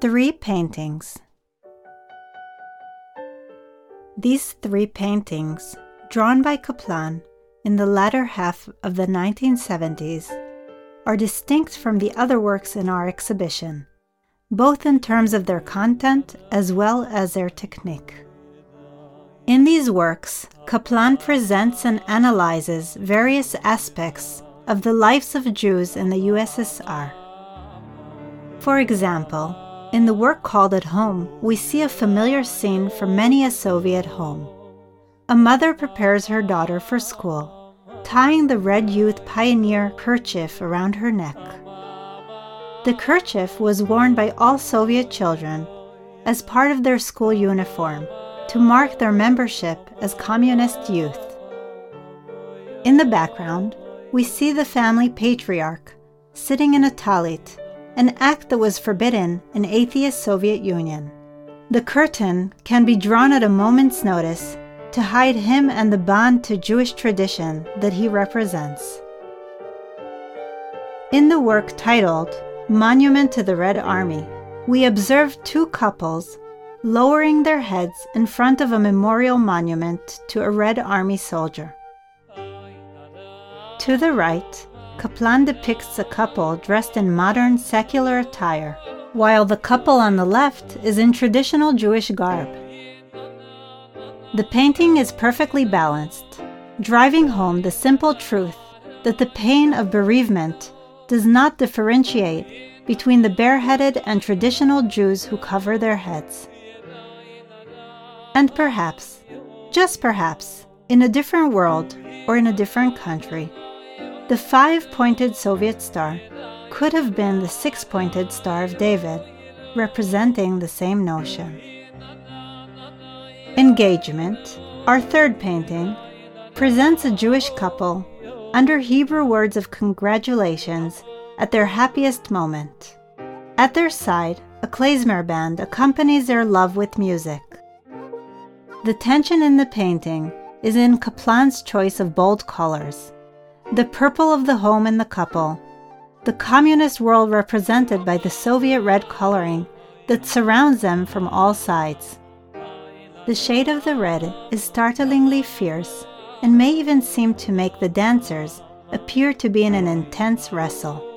Three paintings. These three paintings, drawn by Kaplan in the latter half of the 1970s, are distinct from the other works in our exhibition, both in terms of their content as well as their technique. In these works, Kaplan presents and analyzes various aspects of the lives of Jews in the USSR. For example, in the work called At Home, we see a familiar scene from many a Soviet home. A mother prepares her daughter for school, tying the Red Youth Pioneer kerchief around her neck. The kerchief was worn by all Soviet children as part of their school uniform to mark their membership as communist youth. In the background, we see the family patriarch sitting in a talit an act that was forbidden in atheist Soviet Union. The curtain can be drawn at a moment's notice to hide him and the bond to Jewish tradition that he represents. In the work titled Monument to the Red Army, we observe two couples lowering their heads in front of a memorial monument to a Red Army soldier. To the right, Kaplan depicts a couple dressed in modern secular attire, while the couple on the left is in traditional Jewish garb. The painting is perfectly balanced, driving home the simple truth that the pain of bereavement does not differentiate between the bareheaded and traditional Jews who cover their heads. And perhaps, just perhaps, in a different world or in a different country, the five pointed Soviet star could have been the six pointed Star of David, representing the same notion. Engagement, our third painting, presents a Jewish couple under Hebrew words of congratulations at their happiest moment. At their side, a klezmer band accompanies their love with music. The tension in the painting is in Kaplan's choice of bold colors the purple of the home and the couple, the communist world represented by the Soviet red coloring that surrounds them from all sides. The shade of the red is startlingly fierce and may even seem to make the dancers appear to be in an intense wrestle.